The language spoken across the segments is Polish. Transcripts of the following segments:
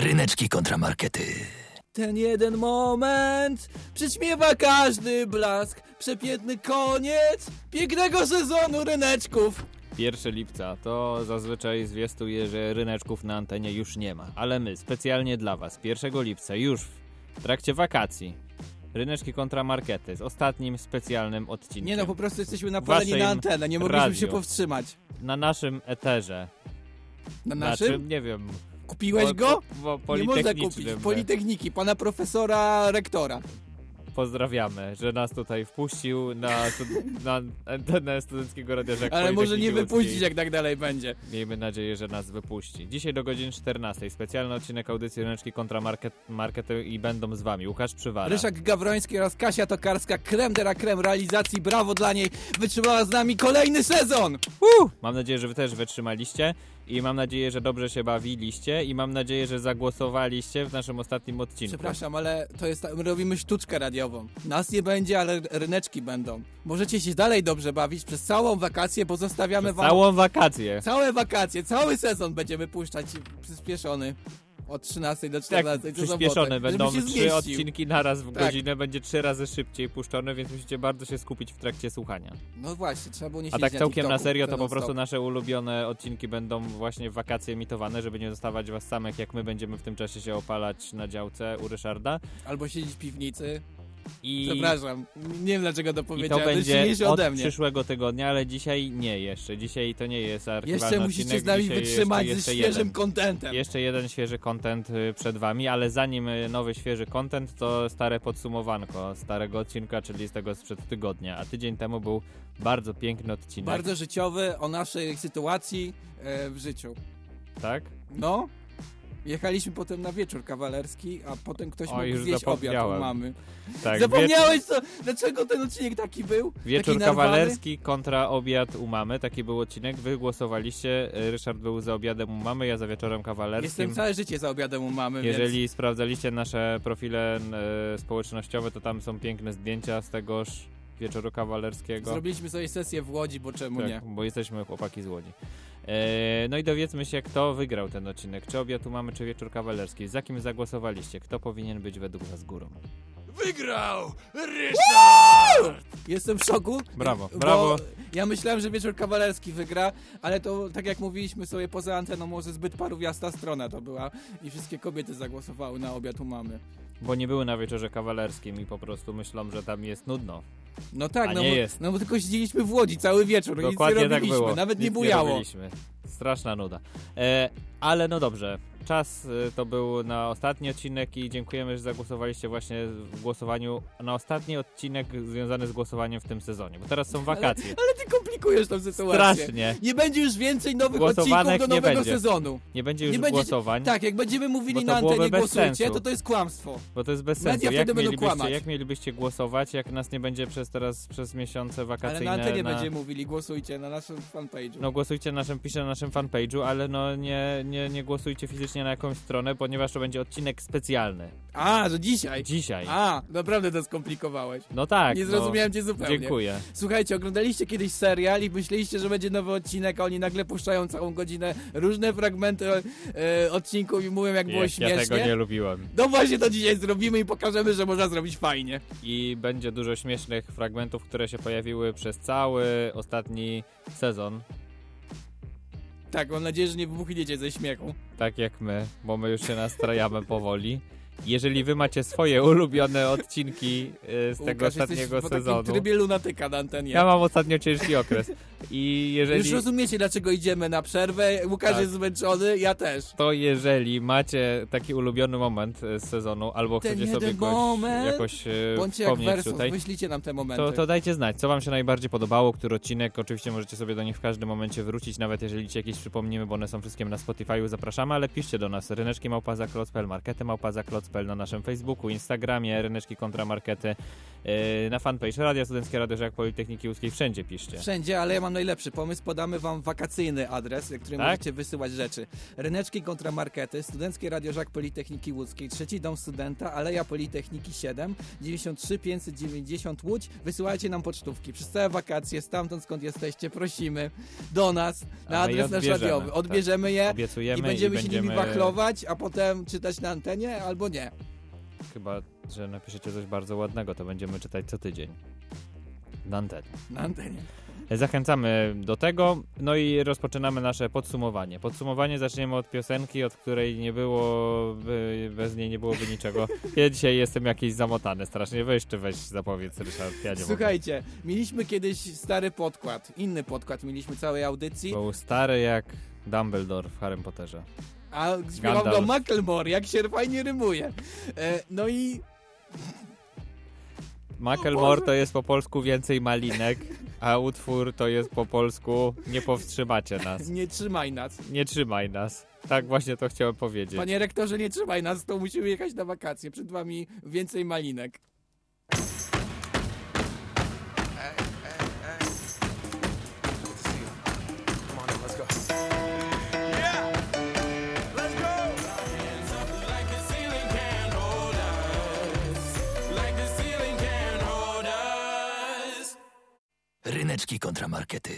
Ryneczki kontramarkety. Ten jeden moment przyćmiewa każdy blask. Przepiękny koniec pięknego sezonu ryneczków. 1 lipca to zazwyczaj zwiastuje, że ryneczków na antenie już nie ma. Ale my, specjalnie dla Was, 1 lipca, już w trakcie wakacji, ryneczki kontramarkety z ostatnim specjalnym odcinkiem. Nie no, po prostu jesteśmy napaleni na antenę, nie mogliśmy radio. się powstrzymać. Na naszym eterze. Na naszym? nie wiem. Kupiłeś go? Po, po, Nie można kupić. Politechniki, pana profesora rektora. Pozdrawiamy, że nas tutaj wpuścił na, na antenę Studenckiego Radia Żak Ale może nie wypuścić, jak tak dalej będzie. Miejmy nadzieję, że nas wypuści. Dzisiaj do godziny 14. Specjalny odcinek audycji Ryneczki kontra market, markety i będą z wami Łukasz Przywara. Ryszak Gawroński oraz Kasia Tokarska, krem de la creme realizacji, brawo dla niej, wytrzymała z nami kolejny sezon! Mam nadzieję, że wy też wytrzymaliście i mam nadzieję, że dobrze się bawiliście i mam nadzieję, że zagłosowaliście w naszym ostatnim odcinku. Przepraszam, ale to jest, my robimy sztuczkę radiową. Nas nie będzie, ale ryneczki będą. Możecie się dalej dobrze bawić przez całą wakację, bo zostawiamy Przez wam Całą wakację. całe wakacje, cały sezon będziemy puszczać przyspieszony od 13 do 14 Tak, co przyspieszone będą trzy odcinki naraz w Tak. godzinę, będzie trzy razy szybciej puszczone, więc musicie bardzo się skupić w trakcie słuchania. No właśnie, trzeba było nie A tak na całkiem na TikToku serio, to po prostu nasze ulubione odcinki będą właśnie w wakacje emitowane, żeby nie zostawać was samych, jak my będziemy w tym czasie się opalać na działce u Ryszarda. Albo siedzieć w piwnicy. I, Przepraszam, nie wiem dlaczego to i to powiedziałem, to jest będzie od ode mnie. przyszłego tygodnia, ale dzisiaj nie jeszcze. Dzisiaj to nie jest archiwalny Jeszcze musicie odcinek, z nami dzisiaj wytrzymać jeszcze, ze świeżym jeden. kontentem. Jeszcze jeden świeży content y, przed wami, ale zanim y, nowy świeży content, to stare podsumowanko starego odcinka, czyli z tego sprzed tygodnia. A tydzień temu był bardzo piękny odcinek. Bardzo życiowy o naszej sytuacji e, w życiu. Tak? No. Jechaliśmy potem na wieczór kawalerski, a potem ktoś O, mógł zjeść obiad u mamy. Tak. Zapomniałeś co? Dlaczego ten odcinek taki był? Wieczór taki kawalerski kontra obiad u mamy, taki był odcinek, wy głosowaliście, y, Ryszard był za obiadem u mamy, ja za wieczorem kawalerskim. Jestem całe życie za obiadem u mamy, Jeżeli więc... sprawdzaliście nasze profile e, społecznościowe, to tam są piękne zdjęcia z tegoż wieczoru kawalerskiego. Zrobiliśmy sobie sesję w Łodzi, bo czemu nie? tak, bo jesteśmy chłopaki z Łodzi. E, no i dowiedzmy się, kto wygrał ten odcinek. Czy obiad u mamy, czy wieczór kawalerski. Za kim zagłosowaliście? Kto powinien być według was górą? Wygrał Ryszard! Jestem w szoku. Brawo, brawo. Ja myślałem, że wieczór kawalerski wygra, ale to tak jak mówiliśmy sobie poza anteną, może zbyt parówiasta strona to była i wszystkie kobiety zagłosowały na obiad u mamy. Bo nie były na wieczorze kawalerskim i po prostu myślą, że tam jest nudno. No tak, A no, nie bo, jest. no bo tylko siedzieliśmy w Łodzi cały wieczór, nic nie Dokładnie tak robiliśmy, było. nawet nie Nic bujało. robiliśmy. Straszna nuda. E, ale no dobrze, czas e, to był na ostatni odcinek i dziękujemy, że zagłosowaliście właśnie w głosowaniu na ostatni odcinek związany z głosowaniem w tym sezonie, bo teraz są wakacje. Ale ty komplikujesz tą sytuację. Strasznie. Nie będzie już więcej nowych odcinków do nowego będzie. sezonu. Nie będzie już Nie będzie- głosowań, Tak, jak będziemy mówili na antenie głosujcie, sensu. to to jest kłamstwo. bo to jest bez Media sensu. wtedy Jak będą mielibyście, kłamać. jak mielibyście głosować, jak nas nie będzie przez teraz, przez miesiące Ale wakacyjne? na antenie na... będziemy mówili, głosujcie na naszym fanpage'u. No głosujcie na naszym, piszę na naszym fanpage'u, ale no nie, nie, nie głosujcie fizycznie na jakąś stronę, ponieważ to będzie odcinek specjalny. A, że dzisiaj. Dzisiaj. A, naprawdę to skomplikowałeś. No tak. Nie no, zrozumiałem cię zupełnie. Dziękuję. Słuchajcie, oglądaliście kiedyś serial i myśleliście, że będzie nowy odcinek, a oni nagle puszczają całą godzinę różne fragmenty e, odcinków i mówią, jak było Jak śmiesznie. ja tego nie lubiłem. No właśnie to dzisiaj zrobimy i pokażemy, że można zrobić fajnie. I będzie dużo śmiesznych fragmentów, które się pojawiły przez cały ostatni sezon. Tak, mam nadzieję, że nie wybuchniecie ze śmiechu. Tak jak my, bo my już się nastrajamy powoli. Jeżeli wy macie swoje ulubione odcinki y, z tego Łukasz, ostatniego w sezonu. takim trybie lunatyka na antenie. Ja mam ostatnio ciężki okres. I jeżeli... Już rozumiecie, dlaczego idziemy na przerwę. Łukasz Tak. jest zmęczony, ja też. To jeżeli macie taki ulubiony moment e, z sezonu, albo Ten chcecie sobie moment. jakoś e, Bądźcie jak Versus, tutaj, wyślijcie nam te momenty. to, to dajcie znać, co wam się najbardziej podobało, który odcinek. Oczywiście możecie sobie do nich w każdym momencie wrócić, nawet jeżeli ci jakieś przypomnimy, bo one są wszystkie na Spotify'u. Zapraszamy, ale piszcie do nas ryneczki małpazaklocpel, markety małpazaklocpel na naszym Facebooku, Instagramie, ryneczki kontramarkety, e, na fanpage Radia Studenckie, Radio Żak Politechniki Łódzkiej, wszędzie piszcie. Wszędzie, ale ja mam najlepszy pomysł. Podamy wam wakacyjny adres, na którym Tak? możecie wysyłać rzeczy. Ryneczki kontra markety, Studenckie Radio Żak Politechniki Łódzkiej, trzeci dom studenta, Aleja Politechniki 7, 93 590 Łódź. Wysyłajcie nam pocztówki. Przez całe wakacje, stamtąd skąd jesteście, prosimy do nas na adres nasz odbierzemy, radiowy. tak. Odbierzemy je Obiecujemy i będziemy się będziemy... nimi wachlować, a potem czytać na antenie, albo nie. Chyba, że napiszecie coś bardzo ładnego, to będziemy czytać co tydzień. Na antenie. Na antenie. Zachęcamy do tego, no i rozpoczynamy nasze podsumowanie. Podsumowanie zaczniemy od piosenki, od której nie było, by- bez niej nie byłoby niczego. Ja dzisiaj jestem jakiś zamotany strasznie. Weź czy weź zapowiedz, Ryszard, ja nie mogę. Słuchajcie, mieliśmy kiedyś stary podkład, inny podkład mieliśmy całej audycji, Był stary jak Dumbledore w Harrym Potterze. A śpiewał go Gandalf. Macklemore, jak się fajnie rymuje. E, no i Macklemore to jest po polsku więcej malinek, a utwór to jest po polsku nie powstrzymacie nas. nie trzymaj nas. Nie trzymaj nas. Tak właśnie to chciałem powiedzieć. Panie rektorze, nie trzymaj nas, to musimy jechać na wakacje. Przed wami więcej malinek. Kontramarkety.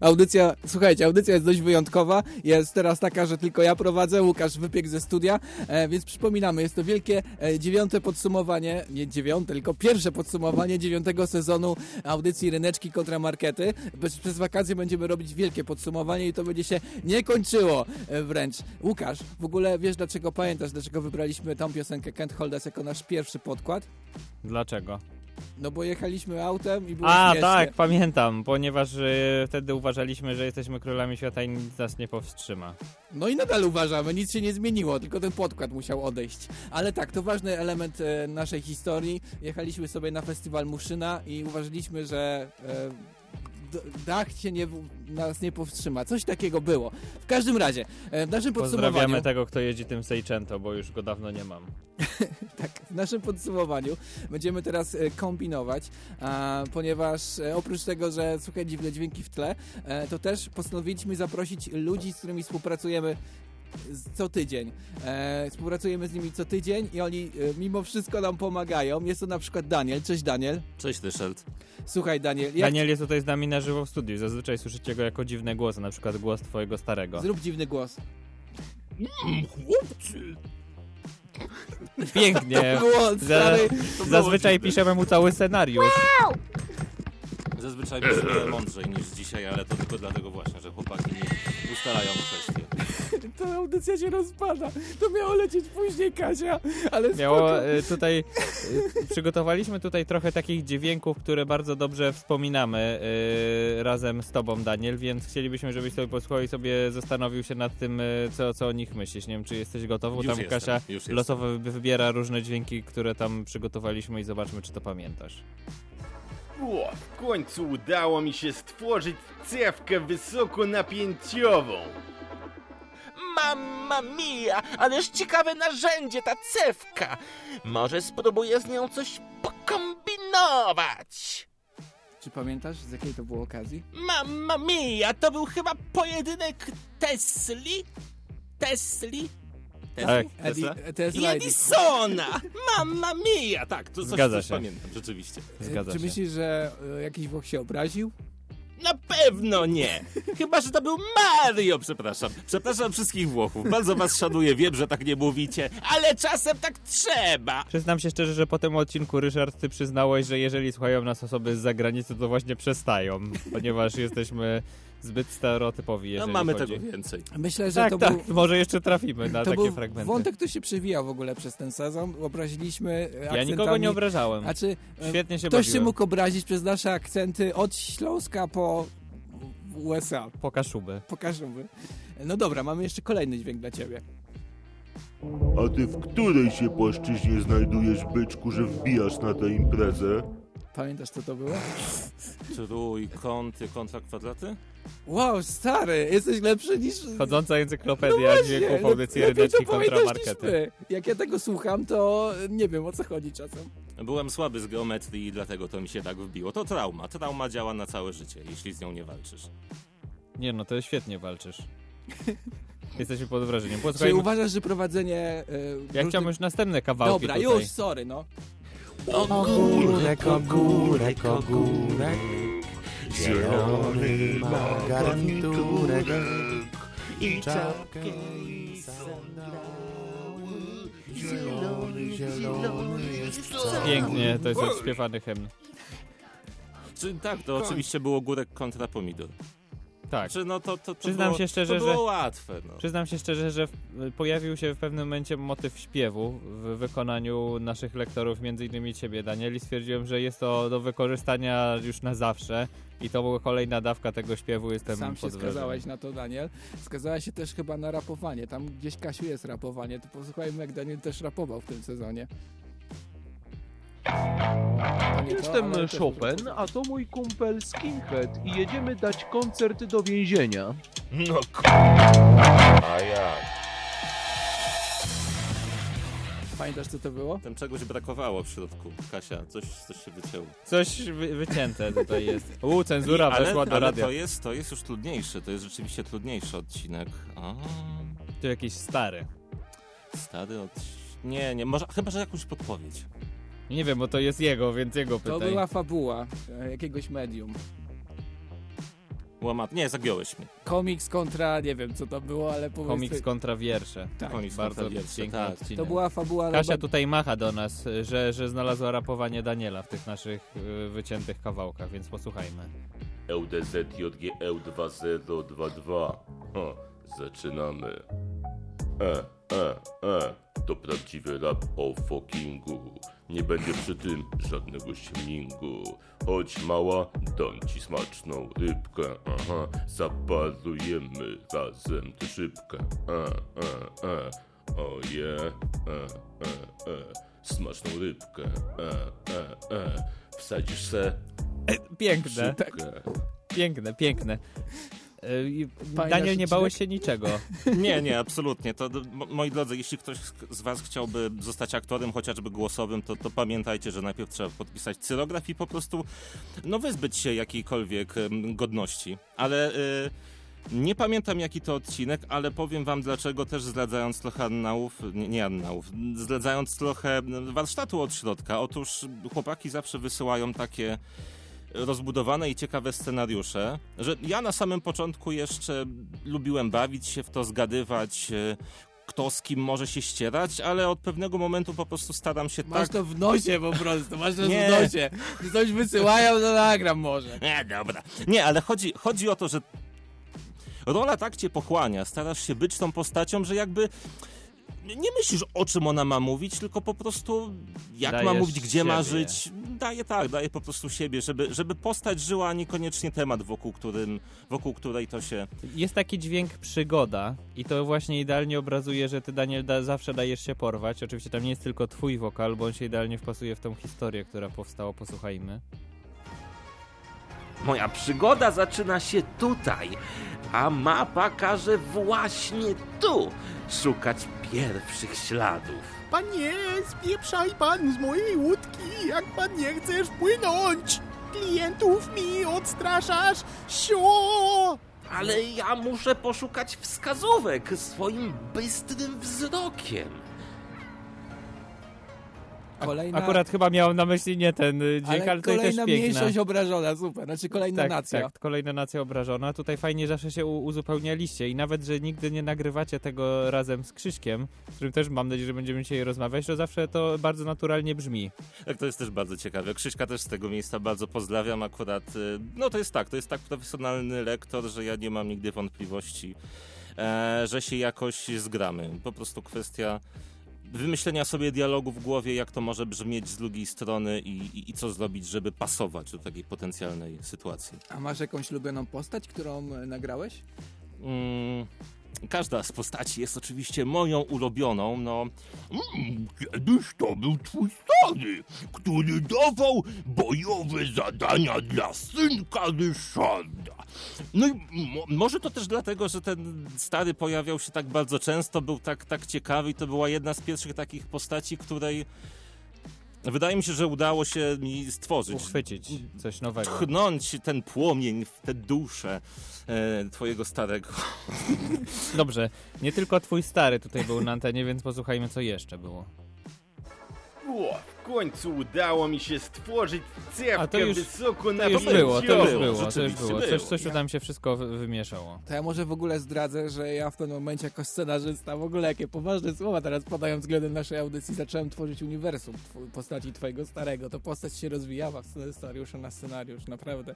Audycja, słuchajcie, audycja jest dość wyjątkowa. Jest teraz taka, że tylko ja prowadzę, Łukasz wypiekł ze studia, e, więc przypominamy, jest to wielkie e, dziewiąte podsumowanie, nie dziewiąte, tylko pierwsze podsumowanie dziewiątego sezonu audycji Ryneczki kontra Markety. Bez, przez wakacje będziemy robić wielkie podsumowanie i to będzie się nie kończyło e, wręcz. Łukasz, w ogóle wiesz dlaczego, pamiętasz dlaczego wybraliśmy tą piosenkę Can't Hold Us jako nasz pierwszy podkład? Dlaczego? No bo jechaliśmy autem i było A, śmiesznie. tak, pamiętam, ponieważ e, wtedy uważaliśmy, że jesteśmy królami świata i nic nas nie powstrzyma. No i nadal uważamy, nic się nie zmieniło, tylko ten podkład musiał odejść. Ale tak, to ważny element e, naszej historii. Jechaliśmy sobie na festiwal Muszyna i uważaliśmy, że d- dach się nie, nas nie powstrzyma. Coś takiego było. W każdym razie, e, w naszym podsumowaniu... Pozdrawiamy tego, kto jeździ tym Seicento, bo już go dawno nie mam. Tak, w naszym podsumowaniu będziemy teraz e, kombinować, a, ponieważ e, oprócz tego, że słuchaj dziwne dźwięki w tle, to też postanowiliśmy zaprosić ludzi, z którymi współpracujemy co tydzień. E, współpracujemy z nimi co tydzień i oni e, mimo wszystko nam pomagają. Jest to na przykład Daniel. Cześć Daniel. Cześć Ryszard. Słuchaj Daniel, jak... Daniel jest tutaj z nami na żywo w studiu. Zazwyczaj słyszycie go jako dziwne głosy, na przykład głos twojego starego. zrób dziwny głos. Chłopcy! Pięknie. Za- stary. Zazwyczaj piszemy mu cały scenariusz. Zazwyczaj brzmię mądrzej niż dzisiaj, ale to tylko dlatego właśnie, że chłopaki nie ustalają kwestie. Ta audycja się rozpada. To miało lecieć później, Kasia, ale. Miało e, tutaj. e, przygotowaliśmy tutaj trochę takich dźwięków, które bardzo dobrze wspominamy e, razem z tobą, Daniel, więc chcielibyśmy, żebyś sobie posłuchał i sobie zastanowił się nad tym, co, co o nich myślisz. Nie wiem, czy jesteś gotowy, bo Już tam jestem, Kasia jestem. losowo wy- wybiera różne dźwięki, które tam przygotowaliśmy i zobaczmy, czy to pamiętasz. O, w końcu udało mi się stworzyć cewkę wysokonapięciową. Mamma mia, ależ ciekawe narzędzie ta cewka. Może spróbuję z nią coś pokombinować. Czy pamiętasz, z jakiej to było okazji? Mamma mia, to był chyba pojedynek Tesli? Tesli? Tak, Tesla? Edi- Tesla I Edison. Edisona! Mamma mia! Tak, to coś, Zgadza coś się. pamiętam, rzeczywiście. Zgadza Czy się. myślisz, że e, jakiś Włoch się obraził? Na pewno nie! Chyba, że to był Mario, przepraszam. Przepraszam wszystkich Włochów. Bardzo was szanuję, wiem, że tak nie mówicie. ale czasem tak trzeba. Przyznam się szczerze, że po tym odcinku, Ryszard, ty przyznałeś, że jeżeli słuchają nas osoby z zagranicy, to właśnie przestają, ponieważ jesteśmy zbyt stereotypowi, No jeżeli mamy chodzi. tego więcej. Myślę, że Tak, to tak, był... może jeszcze trafimy na To takie był fragmenty. wątek, który się przewijał w ogóle przez ten sezon. Obraziliśmy e, Ja akcentami... nikogo nie obrażałem. Znaczy, e, Świetnie się ktoś się bawiłem. mógł obrazić przez nasze akcenty od Śląska po USA. Po Kaszuby. Pokażemy. No dobra, mamy jeszcze kolejny dźwięk dla ciebie. A ty w której się płaszczyźnie znajdujesz, byczku, że wbijasz na tę imprezę? Pamiętasz, co to było? Trójkąty kontra kwadraty? Wow, stary, jesteś lepszy niż... Chodząca No encyklopedia audycji lepiej ryneczki to kontra markety. Jak ja tego słucham, to nie wiem, o co chodzi czasem. Byłem słaby z geometrii i dlatego to mi się tak wbiło. To trauma. Trauma działa na całe życie, jeśli z nią nie walczysz. Nie no, to świetnie walczysz. Jesteśmy pod wrażeniem. Czy uważasz, że prowadzenie... E, ja różnych- chciałem już następne kawałki Dobra, tutaj. już, sorry, no. Ogórek, ogórek, ogórek Zielony ma garniturek i czapkę i sandały. Zielony, zielony jest cały. Pięknie, to jest odśpiewany hymn. Tak, to oczywiście było górek kontra pomidor. Tak. Czy no to, to, to Przyznam było, się szczerze, to było że- łatwe. No. Przyznam się szczerze, że w, pojawił się w pewnym momencie motyw śpiewu w wykonaniu naszych lektorów, między innymi ciebie, Daniel, i stwierdziłem, że jest to do wykorzystania już na zawsze i to była kolejna dawka tego śpiewu, jestem Sam się skazałeś na to, Daniel. Skazałeś się też chyba na rapowanie. Tam gdzieś Kasiu jest rapowanie. To posłuchajmy, jak Daniel też rapował w tym sezonie. Jestem Chopin, a to mój kumpel Skinhead i jedziemy dać koncert do więzienia. No k... A ja. Pamiętasz, co to było? Tam czegoś brakowało w środku. Kasia, coś, coś się wycięło. Coś wy, wycięte tutaj jest. U, cenzura ale, weszła do ale radia. to jest, to jest już trudniejsze, to jest rzeczywiście trudniejszy odcinek. A, To jakiś stary. stary od... Nie, nie, może, chyba, że jakąś podpowiedź. Nie wiem, bo to jest jego, więc jego To pytaj. była fabuła e, jakiegoś medium. Łamat... Nie, zagiąłeś mnie. Komiks kontra, nie wiem co to było, ale powiedzmy... Komiks kontra wiersze. Tak. Komiks Bardzo wiersze, tak. odcinek. To była fabuła... Kasia tutaj macha do nas, że, że znalazła rapowanie Daniela w tych naszych y, wyciętych kawałkach, więc posłuchajmy. LDZJGL2022. Ha, zaczynamy. E, e, e. To prawdziwy rap o fuckingu. Nie będzie przy tym żadnego śmingu. Chodź mała, dam ci smaczną rybkę. Aha, zaparujemy razem tę szybkę. E, e, e. Oje, e, e, e. Smaczną rybkę. E, e, e. Wsadzisz se Piękne, szybkę. piękne, piękne. Y, i- Pamiętasz Daniel, nie bałeś się niczego. Nie, nie, absolutnie. To, moi drodzy, jeśli ktoś z was chciałby zostać aktorem, chociażby głosowym, to, to pamiętajcie, że najpierw trzeba podpisać cyrograf i po prostu no, wyzbyć się jakiejkolwiek godności. Ale y, nie pamiętam jaki to odcinek, ale powiem wam dlaczego też zdradzając trochę annałów, nie, nie annałów, zdradzając trochę warsztatu od środka. Otóż chłopaki zawsze wysyłają takie rozbudowane i ciekawe scenariusze, że ja na samym początku jeszcze lubiłem bawić się w to, zgadywać, e, kto z kim może się ścierać, ale od pewnego momentu po prostu staram się Masz tak... to w nosie po prostu, masz to Nie. w nosie. Gdy coś wysyłają, to nagram może. Nie, dobra. Nie, ale chodzi, chodzi o to, że rola tak cię pochłania, starasz się być tą postacią, że jakby nie myślisz o czym ona ma mówić, tylko po prostu jak ma Dajesz mówić, gdzie ma siebie. żyć. Daje tak, daje po prostu siebie, żeby, żeby postać żyła, a niekoniecznie temat, wokół, którym, wokół której to się Jest taki dźwięk przygoda i to właśnie idealnie obrazuje, że ty, Daniel, da, zawsze dajesz się porwać. Oczywiście tam nie jest tylko twój wokal, bo on się idealnie wpasuje w tą historię, która powstała. Posłuchajmy. Moja przygoda zaczyna się tutaj, a mapa każe właśnie tu szukać pierwszych śladów. Panie, spieprzaj pan z mojej łódki, jak pan nie chcesz płynąć. Klientów mi odstraszasz, sio! Ale ja muszę poszukać wskazówek swoim bystrym wzrokiem. Kolejna, Akurat chyba miałem na myśli nie ten y, dźwięk, ale, ale to jest kolejna też piękna. mniejszość obrażona, super. Znaczy kolejna tak, nacja. Tak, kolejna nacja obrażona. Tutaj fajnie zawsze się uzupełnialiście i nawet, że nigdy nie nagrywacie tego razem z Krzyśkiem, z którym też mam nadzieję, że będziemy dzisiaj rozmawiać, to zawsze to bardzo naturalnie brzmi. Tak, to jest też bardzo ciekawe. Krzyśka też z tego miejsca bardzo pozdrawiam. Akurat, y, no to jest tak, to jest tak profesjonalny lektor, że ja nie mam nigdy wątpliwości, e, że się jakoś zgramy. Po prostu kwestia wymyślenia sobie dialogu w głowie, jak to może brzmieć z drugiej strony i, i, i co zrobić, żeby pasować do takiej potencjalnej sytuacji. A masz jakąś ulubioną postać, którą nagrałeś? Mm, każda z postaci jest oczywiście moją ulubioną, no... Mm, Kiedyś to był twój stary, który dawał bojowe zadania dla synka Ryszarda. No i mo- może to też dlatego, że ten stary pojawiał się tak bardzo często, był tak, tak ciekawy i to była jedna z pierwszych takich postaci, której wydaje mi się, że udało się mi stworzyć. Uchwycić coś nowego. Tchnąć ten płomień w tę duszę e, twojego starego. Dobrze, nie tylko twój stary tutaj był na antenie, więc posłuchajmy, co jeszcze było. O, w końcu udało mi się stworzyć cewkę A to już- wysoko na To już było, to już było, było, to już rzeczywiście było. Coś, było. coś tu nam się wszystko wy- wymieszało. To ja może w ogóle zdradzę, że ja w pewnym momencie jako scenarzysta, w ogóle jakie poważne słowa teraz padają względem naszej audycji, zacząłem tworzyć uniwersum postaci twojego starego. To postać się rozwijała z scenariusza na scenariusz, naprawdę.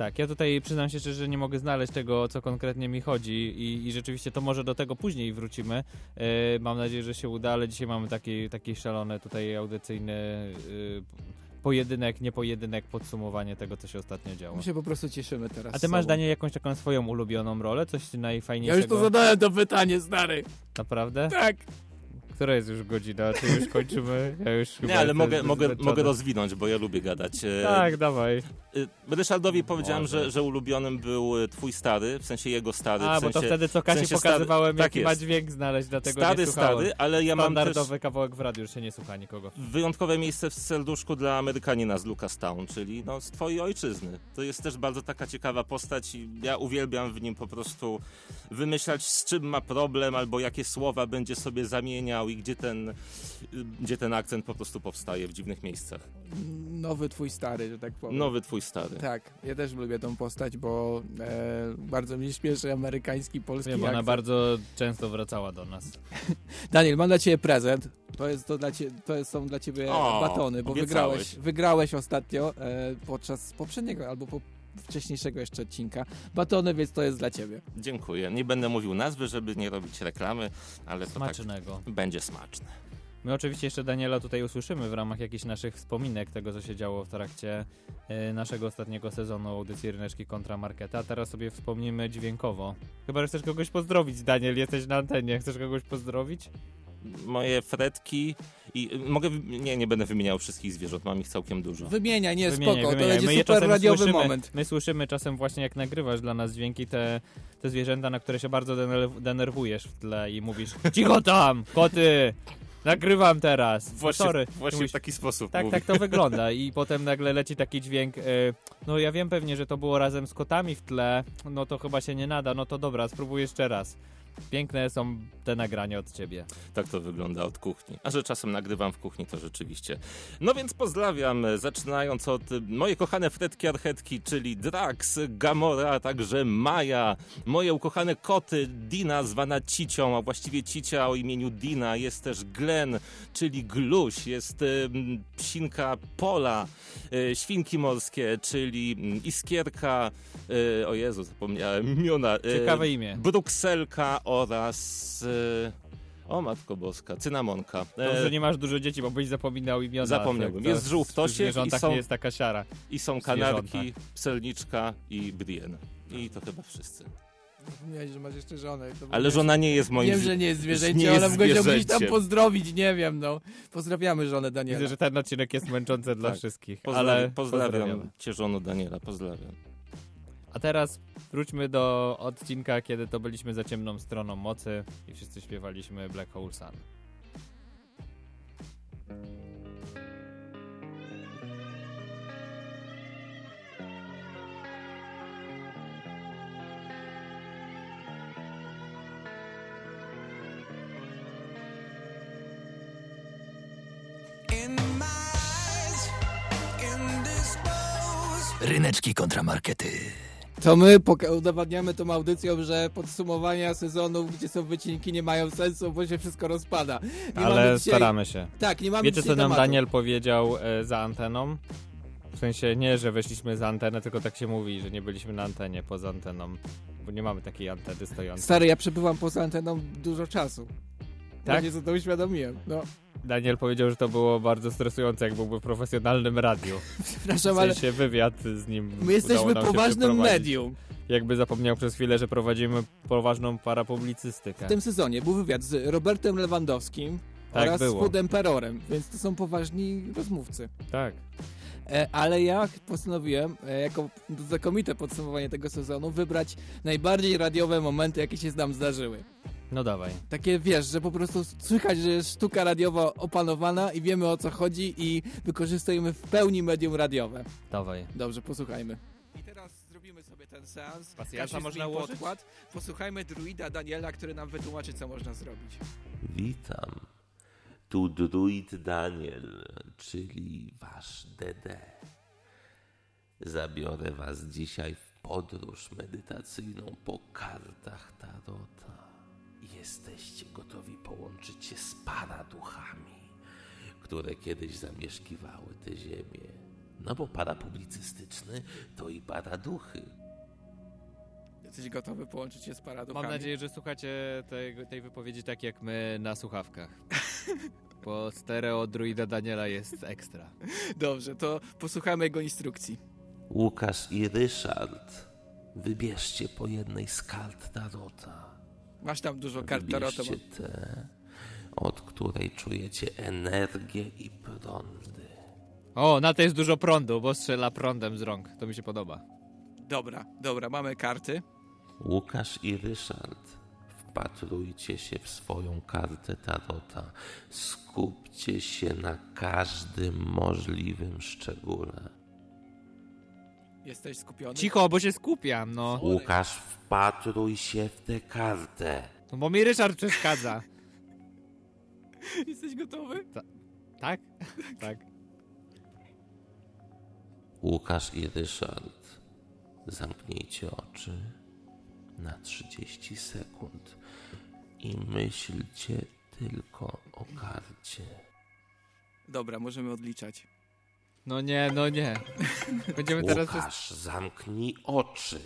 Tak, ja tutaj przyznam się szczerze, że nie mogę znaleźć tego, o co konkretnie mi chodzi i, i rzeczywiście to może do tego później wrócimy. E, mam nadzieję, że się uda, ale dzisiaj mamy taki, taki szalony tutaj audycyjny e, pojedynek, nie pojedynek, podsumowanie tego, co się ostatnio działo. My się po prostu cieszymy teraz. A ty masz, sobą. Daniel, jakąś taką swoją ulubioną rolę? Coś Ja najfajniejszego? już to zadałem to pytanie, stary. Naprawdę? Tak. Która jest już godzina? Czy już kończymy? Ja już Nie, ale mogę, mogę, mogę rozwinąć, bo ja lubię gadać. E, Tak, dawaj. y, Ryszardowi powiedziałem, Może. że, że ulubionym był e, twój stary, w sensie jego stary. A, w bo sensie, to wtedy co w Kasi sensie stary- pokazywałem, tak jaki ma jest. dźwięk znaleźć, dlatego Stary, nie słuchałem. stary, ale ja mam też Standardowy kawałek w radiu, już się nie słucha nikogo. wyjątkowe miejsce w serduszku dla Amerykanina z Lucastown, czyli no, z twojej ojczyzny. To jest też bardzo taka ciekawa postać i ja uwielbiam w nim po prostu wymyślać, z czym ma problem, albo jakie słowa będzie sobie zamieniał i gdzie ten, gdzie ten akcent po prostu powstaje w dziwnych miejscach. Nowy twój stary, że tak powiem. Nowy twój stary. Tak, ja też lubię tą postać, bo e, bardzo mnie śmieszy amerykański, polski Wiem, ona akcent. bardzo często wracała do nas. Daniel, mam dla ciebie prezent. To, jest to, dla cie, to jest, są dla ciebie O, batony, bo obiecałeś. wygrałeś, wygrałeś ostatnio e, podczas poprzedniego albo po, wcześniejszego jeszcze odcinka. Batony, więc to jest dla ciebie. Dziękuję. Nie będę mówił nazwy, żeby nie robić reklamy, ale to Smacznego. tak będzie smaczne. My oczywiście jeszcze Daniela tutaj usłyszymy w ramach jakichś naszych wspominek tego, co się działo w trakcie e, naszego ostatniego sezonu audycji Ryneczki kontra Marketa. A teraz sobie wspomnimy dźwiękowo. Chyba, że chcesz kogoś pozdrowić, Daniel, jesteś na antenie. Chcesz kogoś pozdrowić? Moje fretki i mogę, nie, nie będę wymieniał wszystkich zwierząt, mam ich całkiem dużo. Wymieniaj, nie, Wymieniaj, spoko, wymieniaj. to My będzie super czasem radiowy słyszymy, moment. My słyszymy czasem właśnie, jak nagrywasz dla nas dźwięki, te, te zwierzęta, na które się bardzo denerw- denerwujesz w tle i mówisz cicho tam, koty, nagrywam teraz. Właśnie, Sorry. właśnie Mówisz, w taki sposób Tak, mówię. tak to wygląda i potem nagle leci taki dźwięk, e, no ja wiem pewnie, że to było razem z kotami w tle, no to chyba się nie nada, no to dobra, spróbuj jeszcze raz. Piękne są te nagrania od ciebie. Tak to wygląda od kuchni. A że czasem nagrywam w kuchni, to rzeczywiście. No więc pozdrawiam, zaczynając od moje kochane fretki archetki, czyli Drax, Gamora, a także Maja. Moje ukochane koty, Dina zwana Cicią, a właściwie Cicia o imieniu Dina. Jest też Glen, czyli Gluś. Jest psinka Pola, e, świnki morskie, czyli Iskierka, e, o Jezu, zapomniałem imiona. e, Ciekawe imię. Brukselka oraz... E, o Matko Boska, cynamonka. Dobrze, E, że nie masz dużo dzieci, bo byś zapominał imiona. Zapomniałbym. To Jest w żółwtosiek i są- nie jest taka siara. I są kanarki, pselniczka i Brienne. I to chyba wszyscy. Zapomniałeś, że masz jeszcze żonę. To Ale żona nie jest moim... Wiem, że nie jest zwierzęciem, ale mogę ją gdzieś tam pozdrowić, nie wiem, no. Pozdrawiamy żonę Daniela. Widzę, że ten odcinek jest męczący dla Tak. wszystkich, Pozdrawiam, ale pozdrawiam pozdrawiamy. cię, żono Daniela, pozdrawiam. A teraz wróćmy do odcinka, kiedy to byliśmy za ciemną stroną mocy i wszyscy śpiewaliśmy Black Hole Sun. Ryneczki kontramarkety. To my udowadniamy tą audycją, że podsumowania sezonów, gdzie są wycinki, nie mają sensu, bo się wszystko rozpada. Nie ale dzisiaj... staramy się. Tak, nie mamy Wiecie, co nam tematu. Daniel powiedział e, za anteną? W sensie nie, że weszliśmy za antenę, tylko tak się mówi, że nie byliśmy na antenie, poza anteną. Bo nie mamy takiej anteny stojącej. Stary, ja przebywam poza anteną dużo czasu. Tak? Właśnie co to uświadomiłem. No, Daniel powiedział, że to było bardzo stresujące, jak byłby w profesjonalnym radiu. W przepraszam, ale sensie wywiad z nim my jesteśmy poważnym medium. Jakby zapomniał przez chwilę, że prowadzimy poważną parapublicystykę. W tym sezonie był wywiad z Robertem Lewandowskim Tak oraz było. z Food Emperorem, więc to są poważni rozmówcy. Tak. E, ale ja postanowiłem, e, jako znakomite podsumowanie tego sezonu, wybrać najbardziej radiowe momenty, jakie się nam zdarzyły. No dawaj. Takie wiesz, że po prostu słychać, że jest sztuka radiowa opanowana i wiemy o co chodzi i wykorzystujemy w pełni medium radiowe. Dawaj. Dobrze, posłuchajmy. I teraz zrobimy sobie ten seans. Kasiu można ułożyć? podkład. Posłuchajmy druida Daniela, który nam wytłumaczy, co można zrobić. Witam. Tu druid Daniel, czyli wasz DD. Zabiorę was dzisiaj w podróż medytacyjną po kartach Tarota. Jesteście gotowi połączyć się z paraduchami, które kiedyś zamieszkiwały tę ziemię. No bo parapublicystyczny to i paraduchy. Jesteś gotowy połączyć się z paraduchami? Mam nadzieję, że słuchacie tej, tej wypowiedzi tak jak my na słuchawkach. Bo stereo druida Daniela jest ekstra. Dobrze, to posłuchamy jego instrukcji. Łukasz i Ryszard, wybierzcie po jednej z kart Tarota. Masz tam dużo kart tarota. Tę, od której czujecie energię i prądy. O, na to jest dużo prądu, bo strzela prądem z rąk. To mi się podoba. Dobra, dobra, mamy karty. Łukasz i Ryszard, wpatrujcie się w swoją kartę Tarota. Skupcie się na każdym możliwym szczególe. Jesteś skupiony? Cicho, bo się skupiam, no. Łukasz, wpatruj się w tę kartę. No bo mi Ryszard przeszkadza. Jesteś gotowy? Tak? Tak. Łukasz i Ryszard, zamknijcie oczy na 30 sekund i myślcie tylko o karcie. Dobra, możemy odliczać. No nie, no nie. Będziemy teraz... Łukasz, zamknij oczy.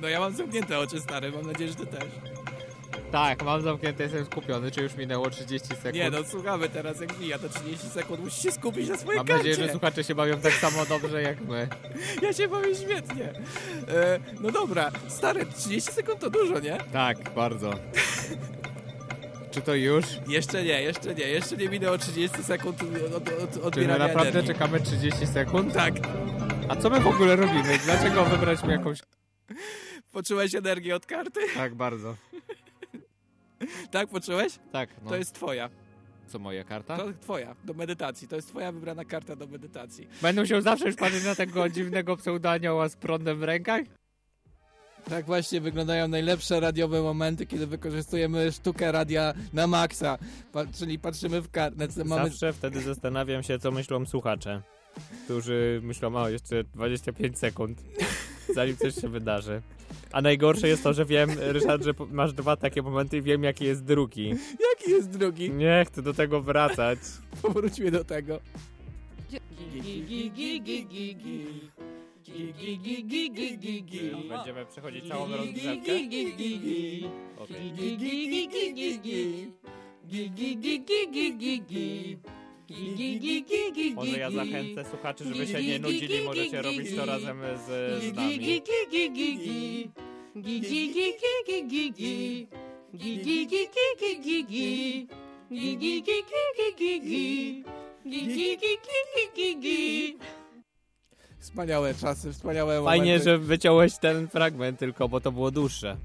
No ja mam zamknięte oczy, stary, mam nadzieję, że ty też. Tak, mam zamknięte, jestem skupiony. Czy już minęło 30 sekund? Nie, no słuchamy teraz, jak mija to 30 sekund, musisz się skupić na swojej Mam karcie. nadzieję, że słuchacze się bawią tak samo dobrze jak my. Ja się bawię świetnie. E, no dobra, stary, 30 sekund to dużo, nie? Tak, bardzo. Czy to już? Jeszcze nie, jeszcze nie, jeszcze nie minęło 30 sekund od, od, od Czy my naprawdę energii. czekamy 30 sekund? Tak. A co my w ogóle robimy? Dlaczego wybraliśmy jakąś... Poczułeś energię od karty? Tak, bardzo. Tak, poczułeś? Tak, no. To jest twoja. Co, moja karta? To twoja, do medytacji. To jest twoja wybrana karta do medytacji. Będą się zawsze już patrzeć na tego dziwnego pseudanioła z prądem w rękach? Tak właśnie wyglądają najlepsze radiowe momenty, kiedy wykorzystujemy sztukę radia na maksa. Pa czyli patrzymy w kartę. Mamy... Zawsze wtedy zastanawiam się, co myślą słuchacze, którzy myślą, o, jeszcze 25 sekund, zanim coś się wydarzy. A najgorsze jest to, że wiem, Ryszard, że masz dwa takie momenty i wiem, jaki jest drugi. Jaki jest drugi? Nie chcę do tego wracać. Powróćmy do tego. Będziemy przechodzić całą rozgrzewkę? Okej. Może ja zachęcę słuchaczy, żeby się nie nudzili, możecie robić to razem z, z nami. Wspaniałe czasy, wspaniałe momenty. Fajnie, że wyciąłeś ten fragment tylko, bo to było dłuższe.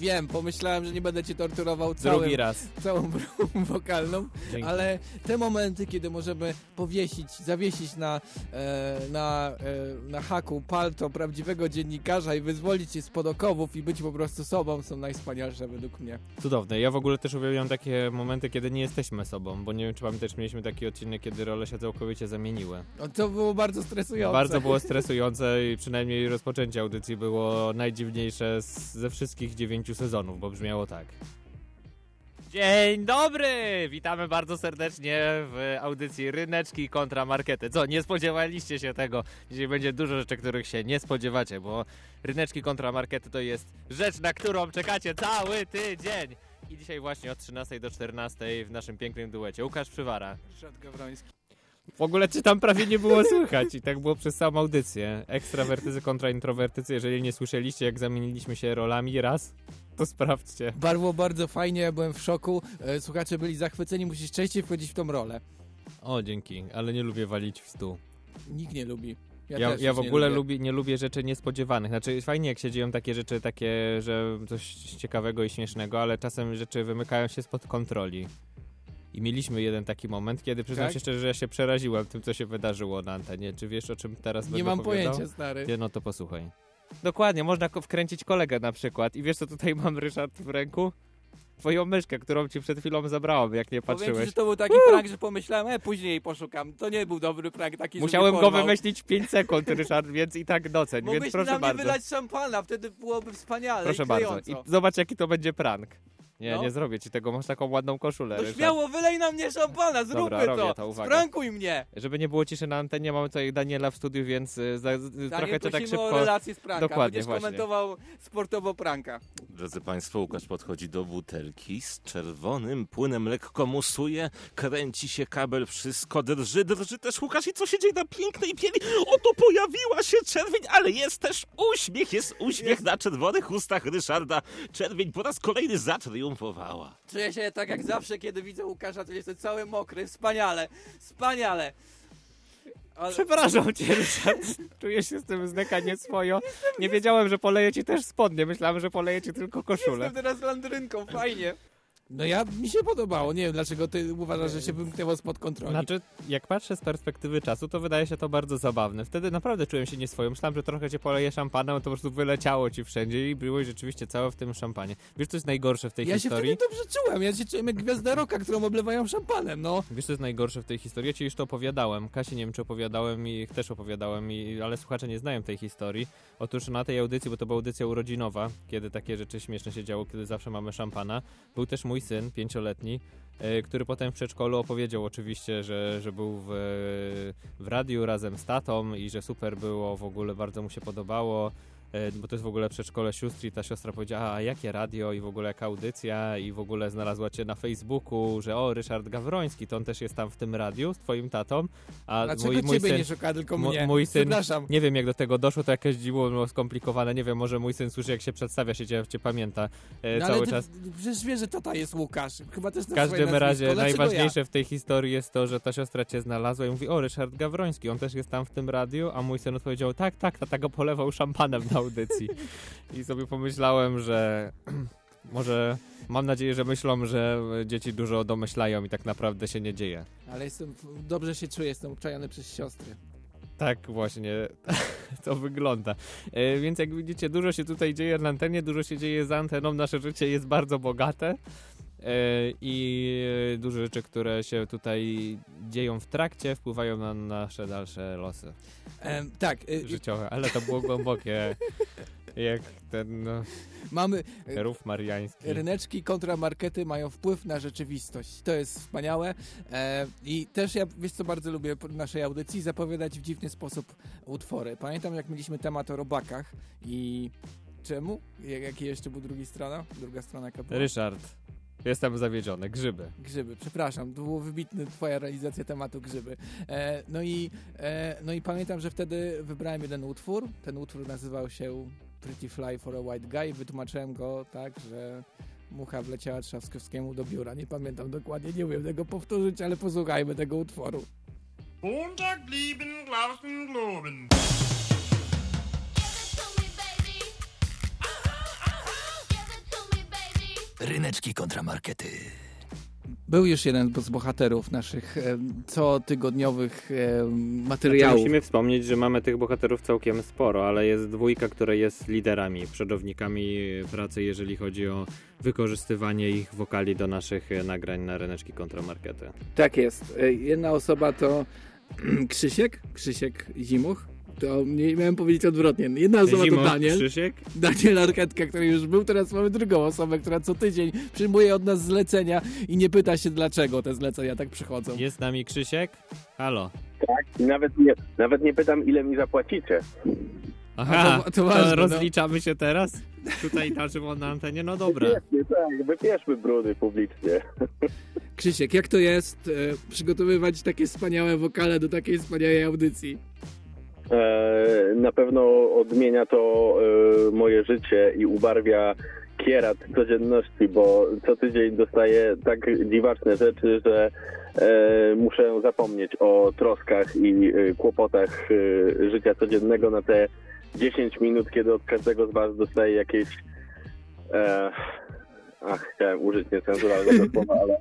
Wiem, pomyślałem, że nie będę cię torturował całym, Drugi raz. całą próbą wokalną, Dzięki. ale te momenty, kiedy możemy powiesić, zawiesić na, e, na, e, na haku palto prawdziwego dziennikarza i wyzwolić się spod okowów i być po prostu sobą, są najwspanialsze według mnie. Cudowne. Ja w ogóle też uwielbiam takie momenty, kiedy nie jesteśmy sobą, bo nie wiem, czy pamiętasz, mieliśmy taki odcinek, kiedy role się całkowicie zamieniły. No, to było bardzo stresujące. Bardzo było stresujące i przynajmniej rozpoczęcie audycji było najdziwniejsze z, ze wszystkich dziewięciu sezonów, bo brzmiało tak. Dzień dobry! Witamy bardzo serdecznie w audycji Ryneczki kontra Markety. Co, nie spodziewaliście się tego? Dzisiaj będzie dużo rzeczy, których się nie spodziewacie, bo Ryneczki kontra Markety to jest rzecz, na którą czekacie cały tydzień. I dzisiaj właśnie od 13 do 14 w naszym pięknym duecie Łukasz Przywara. Ryszard Gawroński. W ogóle czy tam prawie nie było słychać i tak było przez całą audycję. Ekstrawertyzy kontra introwertycy. Jeżeli nie słyszeliście, jak zamieniliśmy się rolami raz, to sprawdźcie. Było bardzo fajnie, ja byłem w szoku. E, Słuchacze byli zachwyceni, musisz częściej wchodzić w tą rolę. O, dzięki, ale nie lubię walić w stół. Nikt nie lubi. Ja, Ja, ja w nie ogóle lubię. lubię, nie lubię rzeczy niespodziewanych. Znaczy fajnie jak się dzieją takie rzeczy, takie, że coś ciekawego i śmiesznego, ale czasem rzeczy wymykają się spod kontroli. I mieliśmy jeden taki moment, kiedy przyznam Tak? się szczerze, że ja się przeraziłem tym, co się wydarzyło na antenie. Czy wiesz, o czym teraz Nie będę mam opowiadał? pojęcia, stary. Nie, no to posłuchaj. Dokładnie, można wkręcić kolegę na przykład. I wiesz, co tutaj mam, Ryszard, w ręku? twoją myszkę, którą ci przed chwilą zabrałem, jak nie Powiem ci, patrzyłeś. że to był taki prank, że pomyślałem, e, później poszukam. To nie był dobry prank taki, Musiałem go wymyślić 5 sekund, Ryszard, więc i tak doceń, Mogłeś więc proszę na mnie bardzo. wylać szampana, wtedy byłoby wspaniale Proszę bardzo. I zobacz, jaki to będzie prank. Nie, No. nie zrobię ci tego, masz taką ładną koszulę, No Ryszard. śmiało, wylej na mnie szampana, zróbmy Dobra, robię to. to, uwaga. Sprankuj mnie. Żeby nie było ciszy na antenie, mamy tutaj Daniela w studiu, więc y, za, Daniel, trochę cię tak szybko... o relację z pranka. Dokładnie, Będziesz właśnie. komentował sportowo pranka. Drodzy Państwo, Łukasz podchodzi do butelki z czerwonym płynem, lekko musuje, kręci się kabel, wszystko drży, drży też Łukasz i co się dzieje na pięknej bieli? Oto pojawiła się czerwień, ale jest też uśmiech, jest uśmiech na czerwonych ustach Ryszarda. Czerwień po raz kolejny Czuję się tak jak zawsze, kiedy widzę Łukasza, to jestem cały mokry. Wspaniale, wspaniale. Ale... Przepraszam cię, Ryszard. Czuję się z tym zneka nieswojo. Nie wiedziałem, że poleję ci też spodnie. Myślałem, że poleję ci tylko koszulę. Jestem teraz landrynką, fajnie. No ja, mi się podobało. Nie wiem, dlaczego ty uważasz, że się wymknęło spod kontroli. Znaczy, jak patrzę z perspektywy czasu, to wydaje się to bardzo zabawne. Wtedy naprawdę czułem się nieswojo. Myślałem, że trochę cię poleję szampanem, to po prostu wyleciało ci wszędzie i byłeś rzeczywiście całe w tym szampanie. Wiesz, co jest najgorsze w tej ja historii? się wtedy dobrze czułem. Ja się czułem jak gwiazda roka, którą oblewają szampanem, no. Wiesz, co jest najgorsze w tej historii? Ja ci już to opowiadałem. Kasi nie wiem, czy opowiadałem i też opowiadałem, i, ale słuchacze nie znają tej historii. Otóż na tej audycji, bo to była audycja urodzinowa, kiedy takie rzeczy śmieszne się działo, kiedy zawsze mamy szampana, był też mój syn, pięcioletni, e, który potem w przedszkolu opowiedział oczywiście, że, że był w, w radiu razem z tatą i że super było, w ogóle bardzo mu się podobało. E, Bo to jest w ogóle przedszkole sióstr i ta siostra powiedziała, a jakie radio i w ogóle jaka audycja i w ogóle znalazła cię na Facebooku, że o, Ryszard Gawroński, to on też jest tam w tym radiu z twoim tatą, a Dlaczego mój, mój ciebie syn... nie szuka, tylko mnie? Mój syn, Przepraszam. nie wiem jak do tego doszło, to jakieś dziwo było skomplikowane, nie wiem, może mój syn słyszy jak się przedstawia, się cię, cię pamięta e, No, cały ty, czas. Przecież wie, że tata jest Łukasz. Chyba też W każdym razie najważniejsze w tej historii jest to, że ta siostra cię znalazła i mówi, o Ryszard Gawroński, on też jest tam w tym radiu, a mój syn odpowiedział, tak, tak, tata go polewał szampanem na audycji. I sobie pomyślałem, że może, mam nadzieję, że myślą, że dzieci dużo domyślają i tak naprawdę się nie dzieje. Ale jestem, dobrze się czuję, jestem obczajony przez siostry. Tak właśnie to wygląda. E, więc jak widzicie, dużo się tutaj dzieje na antenie, dużo się dzieje za anteną. Nasze życie jest bardzo bogate i e, dużo rzeczy, które się tutaj dzieją w trakcie, wpływają na nasze dalsze losy tak, y, życiowe. Ale to było głębokie, jak ten no, mamy... rów mariański. Ryneczki kontra markety mają wpływ na rzeczywistość. To jest wspaniałe. E, I też ja, wiesz co, bardzo lubię w naszej audycji zapowiadać w dziwny sposób utwory. Pamiętam, jak mieliśmy temat o robakach i... Czemu? Jak- Jaki jeszcze był drugi strona? Druga strona była? Ryszard, jestem zawiedziony. Grzyby. Grzyby, przepraszam, to było wybitny twoja realizacja tematu grzyby. E, no, i, e, no i pamiętam, że wtedy wybrałem jeden utwór. Ten utwór nazywał się Pretty Fly for a White Guy. Wytłumaczyłem go tak, że mucha wleciała Trzaskowskiemu do biura. Nie pamiętam dokładnie, nie umiem tego powtórzyć, ale posłuchajmy tego utworu. Montag lieben Glauben globen. Ryneczki kontramarkety. Był już jeden z bohaterów naszych e, cotygodniowych e, Znaczy, materiałów. musimy wspomnieć, że mamy tych bohaterów całkiem sporo, ale jest dwójka, która jest liderami, przodownikami pracy, jeżeli chodzi o wykorzystywanie ich wokali do naszych e, nagrań na ryneczki kontramarkety. Tak jest. E, Jedna osoba to Krzysiek, Krzysiek Zimuch. To nie miałem powiedzieć odwrotnie. Jedna osoba Zimoch, to Daniel. Krzysiek? Daniel Archetka, który już był, teraz mamy drugą osobę, która co tydzień przyjmuje od nas zlecenia i nie pyta się dlaczego te zlecenia tak przychodzą. Jest z nami Krzysiek? Halo. Tak, i nawet nie, nawet nie pytam, ile mi zapłacicie. Aha, A to- to, to ważne, no. rozliczamy się teraz? Tutaj na żywo na antenie? No dobra. Wypieszmy, tak, wypieszmy brudy publicznie. Krzysiek, jak to jest e, przygotowywać takie wspaniałe wokale do takiej wspaniałej audycji? E, na pewno odmienia to e, moje życie i ubarwia kierat codzienności, bo co tydzień dostaję tak dziwaczne rzeczy, że e, muszę zapomnieć o troskach i kłopotach życia codziennego na te 10 minut, kiedy od każdego z Was dostaję jakieś ach, chciałem użyć niecenzuralnego słowa, ale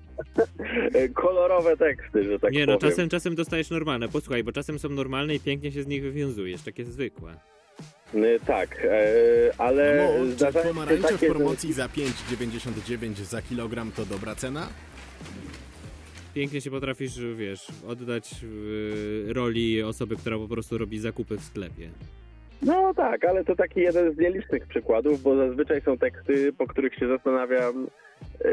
kolorowe teksty, że tak Nie, no powiem. czasem, czasem dostajesz normalne. Posłuchaj, bo czasem są normalne i pięknie się z nich wywiązujesz, takie zwykłe. Y, Tak, e, ale No, czy zdarzają się pomarańcze w takie... promocji za 5,99 za kilogram to dobra cena? Pięknie się potrafisz, wiesz, oddać w roli osoby, która po prostu robi zakupy w sklepie. No tak, ale to taki jeden z nielicznych przykładów, bo zazwyczaj są teksty, po których się zastanawiam, e,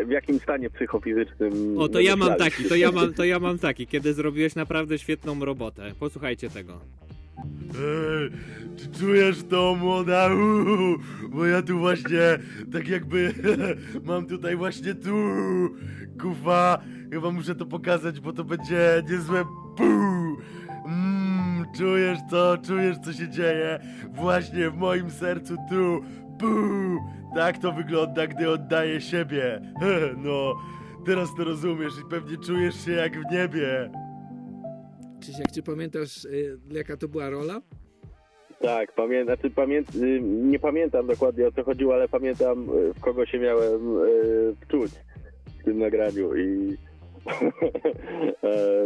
w jakim stanie psychofizycznym... O, to ja mam taki, to ja mam, to ja mam taki, kiedy zrobiłeś naprawdę świetną robotę. Posłuchajcie tego. Ej, czy czujesz to, młoda? Uuu, bo ja tu właśnie, tak jakby, mam tutaj właśnie tu, kufa. Chyba muszę to pokazać, bo to będzie niezłe puu. Mmm, czujesz to? Czujesz, co się dzieje? Właśnie w moim sercu tu, puu. Tak to wygląda, gdy oddaję siebie. No, teraz to rozumiesz i pewnie czujesz się jak w niebie. Krzysiek, czy pamiętasz, y, jaka to była rola? Tak, pamię... znaczy, pamię... y, nie pamiętam dokładnie o co chodziło, ale pamiętam y, w kogo się miałem y, wczuć w tym nagraniu i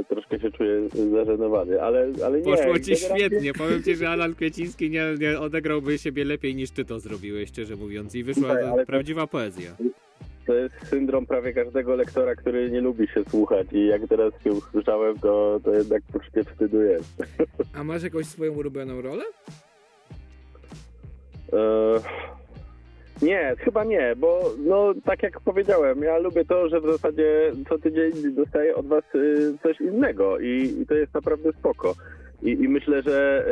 troszkę się czuję zażenowany, ale, ale nie. Poszło ci generalnie- świetnie. Powiem ci, że Alan Kwieciński nie, nie odegrałby siebie lepiej niż ty to zrobiłeś, szczerze mówiąc. I wyszła Słuchaj, to- prawdziwa poezja. To jest syndrom prawie każdego lektora, który nie lubi się słuchać i jak teraz się usłyszałem, to, to jednak troszkę wstydu jest. A masz jakąś swoją ulubioną rolę? E, Nie, chyba nie, bo no tak jak powiedziałem, ja lubię to, że w zasadzie co tydzień dostaję od was y, coś innego i, i to jest naprawdę spoko. I, i myślę, że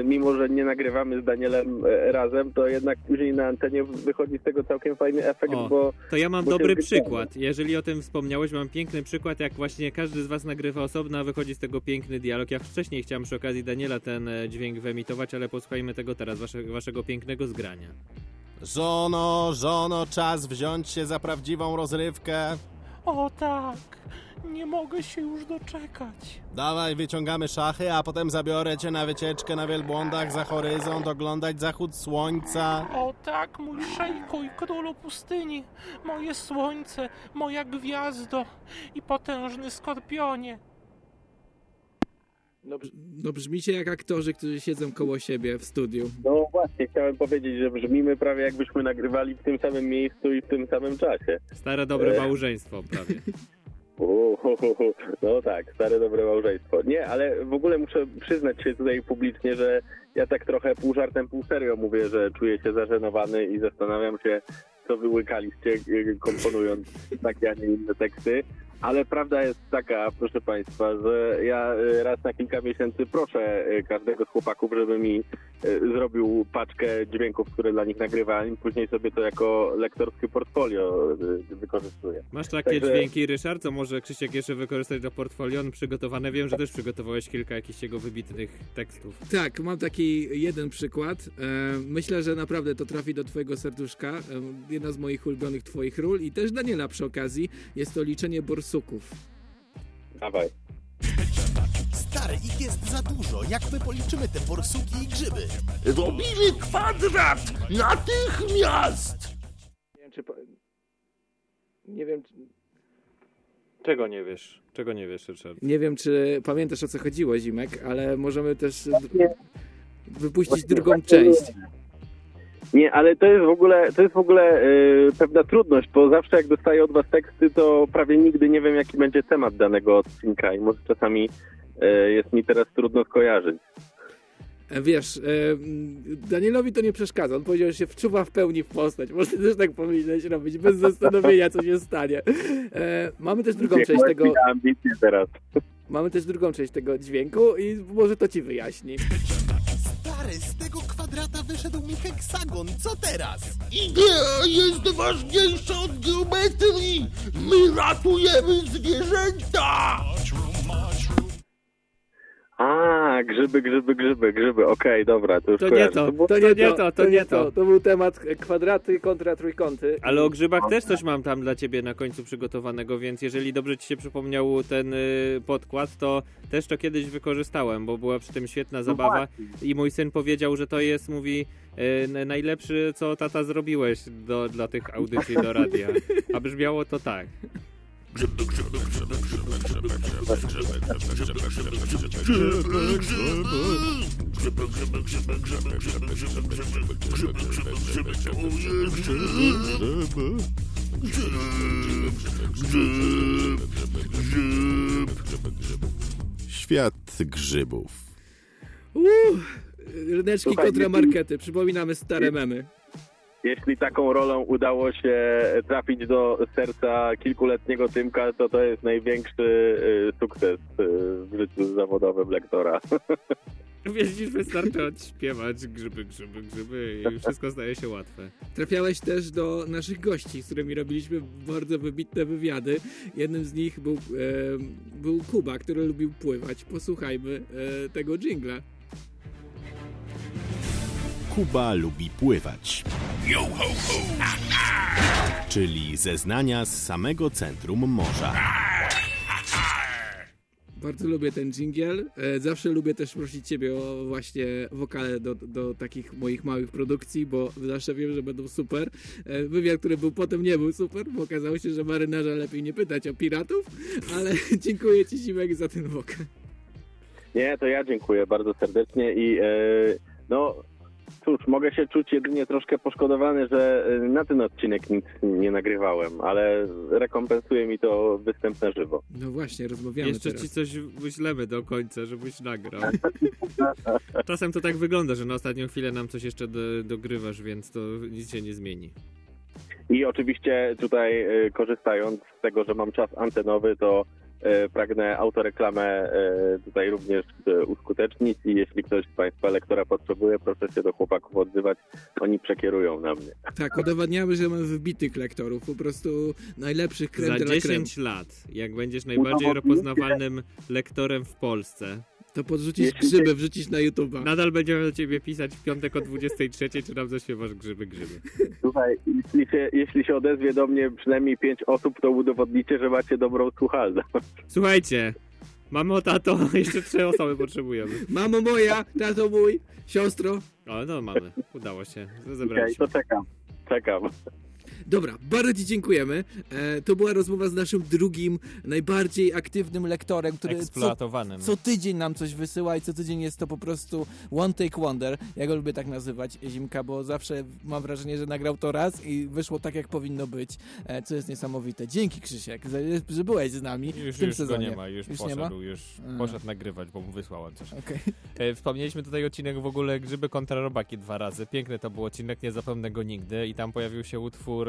y, mimo, że nie nagrywamy z Danielem e, razem, to jednak później na antenie wychodzi z tego całkiem fajny efekt, O, bo... To ja mam dobry przykład. Jeżeli o tym wspomniałeś, mam piękny przykład, jak właśnie każdy z was nagrywa osobno, a wychodzi z tego piękny dialog. Ja wcześniej chciałem przy okazji Daniela ten e, dźwięk wyemitować, ale posłuchajmy tego teraz, wasze, waszego pięknego zgrania. Żono, żono, czas wziąć się za prawdziwą rozrywkę. O tak, nie mogę się już doczekać. Dawaj, wyciągamy szachy, a potem zabiorę cię na wycieczkę na wielbłądach za horyzont, oglądać zachód słońca. O tak, mój szejku i królu pustyni, moje słońce, moja gwiazdo i potężny skorpionie. No, no brzmicie jak aktorzy, którzy siedzą koło siebie w studiu. No właśnie, chciałem powiedzieć, że brzmimy prawie jakbyśmy nagrywali w tym samym miejscu i w tym samym czasie. Stare dobre E. małżeństwo prawie. No tak, stare dobre małżeństwo. Nie, ale w ogóle muszę przyznać się tutaj publicznie, że ja tak trochę pół żartem, pół serio mówię, że czuję się zażenowany i zastanawiam się, co wy łykaliście, y, komponując takie, a nie inne teksty. Ale prawda jest taka, proszę Państwa, że ja y, raz na kilka miesięcy proszę y, każdego z chłopaków, żeby mi zrobił paczkę dźwięków, które dla nich nagrywałem. Później sobie to jako lektorskie portfolio y, wykorzystuję. Masz takie Także- dźwięki, Ryszard, co może Krzysiek jeszcze wykorzystać do portfolio On przygotowane? Wiem, że też przygotowałeś kilka jakichś jego wybitnych tekstów. Tak, mam taki jeden przykład. E, myślę, że naprawdę to trafi do twojego serduszka. E, jedna z moich ulubionych twoich ról i też Daniela przy okazji. Jest to liczenie borsuków. Dawaj. Stary, ich jest za dużo. Jak my policzymy te borsuki i grzyby? Robimy kwadrat natychmiast! Nie wiem, czy... Nie wiem, czy... Czego nie wiesz? Czego nie wiesz, Ryszard? Nie wiem, czy pamiętasz o co chodziło, Zimek, ale możemy też wypuścić drugą część. Nie, ale to jest w ogóle, to jest w ogóle y, pewna trudność, bo zawsze jak dostaję od was teksty, to prawie nigdy nie wiem, jaki będzie temat danego odcinka i może czasami jest mi teraz trudno skojarzyć. E, Wiesz, e, Danielowi to nie przeszkadza. On powiedział, że się wczuwa w pełni w postać. Może też tak powinieneś robić, bez zastanowienia, co się stanie. E, mamy też drugą część tego. ambicje teraz. Mamy też drugą część tego dźwięku i może to ci wyjaśni. Stary, z tego kwadrata wyszedł mi heksagon. Co teraz? Idea jest ważniejsza od geometrii! My ratujemy zwierzęta! Grzyby, grzyby, grzyby, grzyby. Okej, dobra, to już To nie kojarzę. to, było- to nie to, to nie to. To był temat kwadraty kontra trójkąty. Ale o grzybach też coś mam tam dla ciebie na końcu przygotowanego, więc jeżeli dobrze ci się przypomniał ten y, podkład, to też to kiedyś wykorzystałem, bo była przy tym świetna zabawa i mój syn powiedział, że to jest, mówi, y, najlepszy, co tata zrobiłeś do, dla tych audycji do radia. A brzmiało to tak. Świat grzybów. Uuu, ryneczki kontra markety. Przypominamy stare memy. Jeśli taką rolą udało się trafić do serca kilkuletniego Tymka, to to jest największy y, sukces y, w życiu zawodowym lektora. Wiesz, wystarczy odśpiewać grzyby, grzyby, grzyby i wszystko staje się łatwe. Trafiałeś też do naszych gości, z którymi robiliśmy bardzo wybitne wywiady. Jednym z nich był, e, był Kuba, który lubił pływać. Posłuchajmy e, tego jingla. Kuba lubi pływać. Yo ho ho! Czyli zeznania z samego centrum morza. Bardzo lubię ten jingle. Zawsze lubię też prosić Ciebie o właśnie wokale do, do takich moich małych produkcji, bo zawsze wiem, że będą super. E, wywiad, który był potem nie był super, bo okazało się, że marynarza lepiej nie pytać o piratów, ale dziękuję Ci Zimek za ten wokal. Nie, to ja dziękuję bardzo serdecznie i e, no cóż, mogę się czuć jedynie troszkę poszkodowany, że e, na ten odcinek nic nie nagrywałem, ale rekompensuje mi to występ na żywo. No właśnie, rozmawiamy Jeszcze teraz. ci coś wyślemy do końca, żebyś nagrał. Czasem to tak wygląda, że na ostatnią chwilę nam coś jeszcze do, dogrywasz, więc to nic się nie zmieni. I oczywiście tutaj e, korzystając z tego, że mam czas antenowy, to pragnę autoreklamę e, tutaj również e, uskutecznić i jeśli ktoś z Państwa lektora potrzebuje, proszę się do chłopaków odzywać, oni przekierują na mnie. Tak, udowadniamy, że mamy wybitych lektorów, po prostu najlepszych krem Za de la creme. 10 lat, jak będziesz najbardziej rozpoznawalnym lektorem w Polsce, To podrzucić grzyby, wrzucić na YouTube'a. nadal będziemy do ciebie pisać w piątek o 23, czy nam zaśpiewasz grzyby, grzyby. Słuchaj, jeśli się, jeśli się odezwie do mnie przynajmniej pięć osób, to udowodnicie, że macie dobrą słuchalność. Słuchajcie, mamo, tato, jeszcze trzy osoby potrzebujemy. Mamo moja, tato mój, siostro. O, no mamy, udało się, Okej, zebraliśmy. to czekam. Czekam. Dobra, bardzo Ci dziękujemy. E, to była rozmowa z naszym drugim, najbardziej aktywnym lektorem, który co, Eksploatowanym. co tydzień nam coś wysyła i co tydzień jest to po prostu one take wonder. Ja go lubię tak nazywać, Zimka, bo zawsze mam wrażenie, że nagrał to raz i wyszło tak, jak powinno być, e, co jest niesamowite. Dzięki Krzysiek, za- że byłeś z nami Już, w tym już sezonie. go nie ma, już, nie poszedł, ma? już poszedł nagrywać, bo mu wysłałem coś. Okej. E, Wspomnieliśmy tutaj odcinek w ogóle Grzyby kontra Robaki dwa razy. Piękny to był odcinek, nie zapomnę go nigdy. I tam pojawił się utwór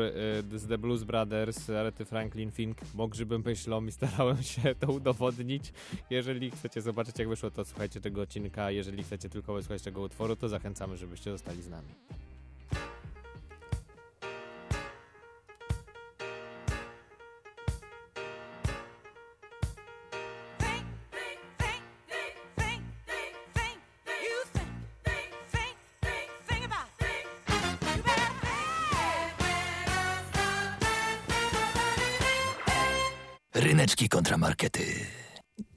z The Blues Brothers, Arety Franklin Fink. Grzyby myślą i starałem się to udowodnić. Jeżeli chcecie zobaczyć jak wyszło, to słuchajcie tego odcinka. Jeżeli chcecie tylko wysłuchać tego utworu, to zachęcamy, żebyście zostali z nami. Ryneczki kontra markety.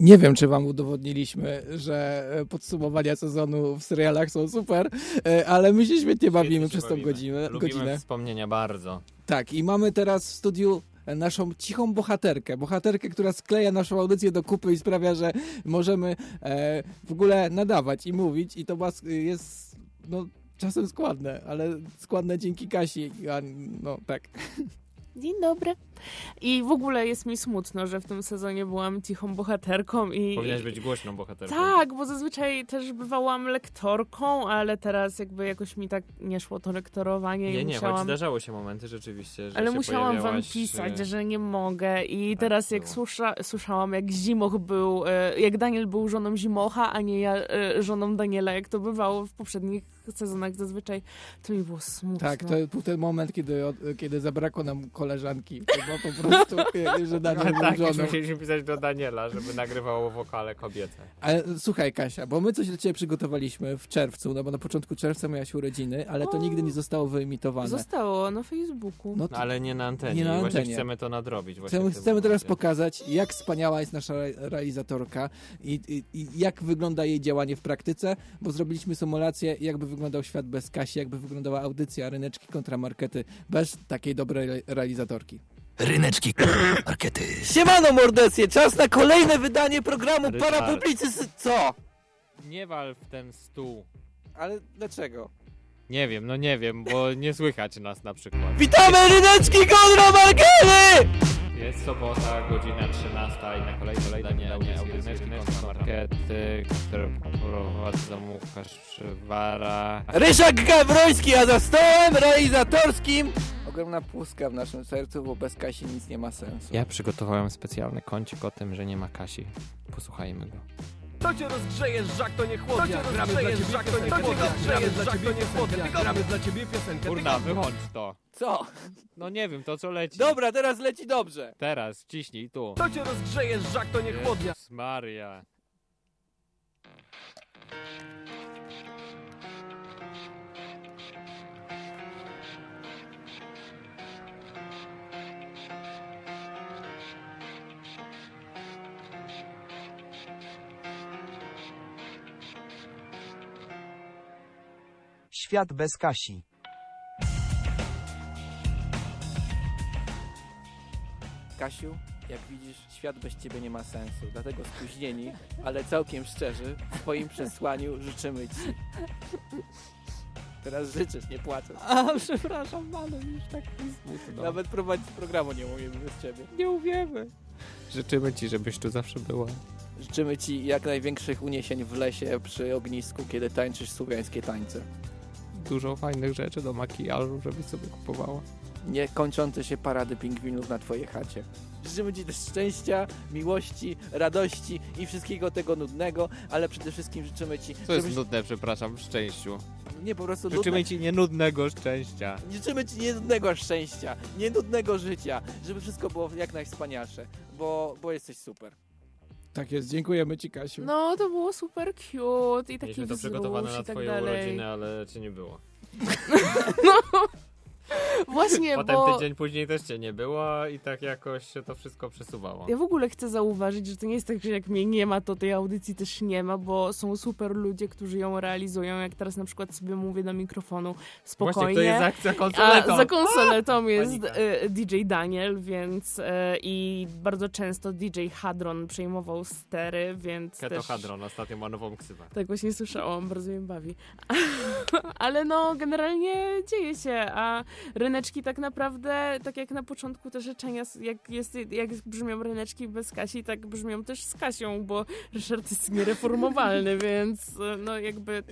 Nie wiem, czy wam udowodniliśmy, że e, podsumowania sezonu w serialach są super, e, ale my się świetnie bawimy przez tą godzinę. Lubimy godzinę. wspomnienia bardzo. Tak, i mamy teraz w studiu naszą cichą bohaterkę. Bohaterkę, która skleja naszą audycję do kupy i sprawia, że możemy e, w ogóle nadawać i mówić i to jest no, czasem składne, ale składne dzięki Kasi. A, no tak. Dzień dobry. I w ogóle jest mi smutno, że w tym sezonie byłam cichą bohaterką i... Powinnaś być głośną bohaterką. Tak, bo zazwyczaj też bywałam lektorką, ale teraz jakby jakoś mi tak nie szło to lektorowanie Nie, i nie, choć musiałam... zdarzało się momenty rzeczywiście, że Ale musiałam wam pisać, że nie mogę i teraz jak słysza, słyszałam, jak Zimoch był, e, jak Daniel był żoną Zimocha, a nie ja e, żoną Daniela, jak to bywało w poprzednich sezonach zazwyczaj, to mi było smutno. Tak, to był ten moment, kiedy, kiedy zabrakło nam koleżanki. Było po prostu, że Daniel był tak, żoną. musieliśmy pisać do Daniela, żeby nagrywało wokale kobiece. Ale słuchaj, Kasia, bo my coś dla ciebie przygotowaliśmy w czerwcu, no bo na początku czerwca miałaś urodziny, ale to O. nigdy nie zostało wyemitowane. Zostało na Facebooku. No to- Ale nie na antenie. Nie na I właśnie antenie. chcemy to nadrobić. Chcemy, chcemy teraz pokazać, jak wspaniała jest nasza re- realizatorka i, i, i jak wygląda jej działanie w praktyce, bo zrobiliśmy symulację, jakby wyglądał świat bez Kasi, jakby wyglądała audycja ryneczki kontra markety bez takiej dobrej re- realizatorki. Ryneczki kontra markety. Siemano mordecje, czas na kolejne wydanie programu Ryszard. Parapublicysy... Co? Nie wal w ten stół. Ale dlaczego? Nie wiem, no nie wiem, bo nie słychać nas na przykład. Witamy ryneczki kontra markety! Jest sobota, godzina 13 i na kolei nie, audycje markety, które prowadzą Łukasz Przywara. Ryszak Gawroński, a za stołem realizatorskim ogromna pustka w naszym sercu, bo bez Kasi nic nie ma sensu. Ja przygotowałem specjalny kącik o tym, że nie ma Kasi. Posłuchajmy go. To cię rozgrzeje, żak to nie chłodnia. Gramy dla ciebie żak to nie chłodnia. Gramy dla ciebie nie chłodnia. Gramy dla ciebie piosenkę. Kurna, wyłącz to. Co? No nie wiem, to co leci. Dobra, teraz leci dobrze. Teraz, ciśnij tu. To cię rozgrzeje, żak to nie chłodnia. Maria. Świat bez Kasi. Kasiu, jak widzisz, świat bez ciebie nie ma sensu. Dlatego spóźnieni, ale całkiem szczerzy, w twoim przesłaniu życzymy ci. Teraz życzysz, nie płaczesz. A, przepraszam, ale już tak mi smutno. Nawet prowadzić programu nie umiemy bez ciebie. Nie uwiemy. Życzymy ci, żebyś tu zawsze była. Życzymy ci jak największych uniesień w lesie przy ognisku, kiedy tańczysz słowiańskie tańce. Dużo fajnych rzeczy do makijażu, żebyś sobie kupowała. Niekończące się parady pingwinów na twojej chacie. Życzymy ci też szczęścia, miłości, radości i wszystkiego tego nudnego, ale przede wszystkim życzymy ci... Co jest nudne, przepraszam, w szczęściu. Nie, po prostu Życzymy nudne... ci nienudnego szczęścia. Życzymy ci nienudnego szczęścia, nienudnego życia, żeby wszystko było jak najwspanialsze, bo, bo jesteś super. Tak jest, dziękujemy ci Kasiu. No, to było super cute i taki Mieliśmy to przygotowane na tak twoją dalej. urodzinę, ale cię nie było. No, właśnie, Potem bo... tydzień później też cię nie było i tak jakoś się to wszystko przesuwało. Ja w ogóle chcę zauważyć, że to nie jest tak, że jak mnie nie ma, to tej audycji też nie ma, bo są super ludzie, którzy ją realizują. Jak teraz na przykład sobie mówię do mikrofonu spokojnie. Właśnie, kto jest za konsoletą? A za konsoletą A! jest Panika. e, DJ Daniel, więc e, i bardzo często DJ Hadron przejmował stery, więc Keto też... Hadron ostatnio ma nową ksywę. Tak właśnie słyszałam, bardzo mnie bawi. Ale no, generalnie dzieje się, a ryneczki tak naprawdę, tak jak na początku te życzenia, jak, jest, jak brzmią ryneczki bez Kasi, tak brzmią też z Kasią, bo Ryszard jest niereformowalny, więc no jakby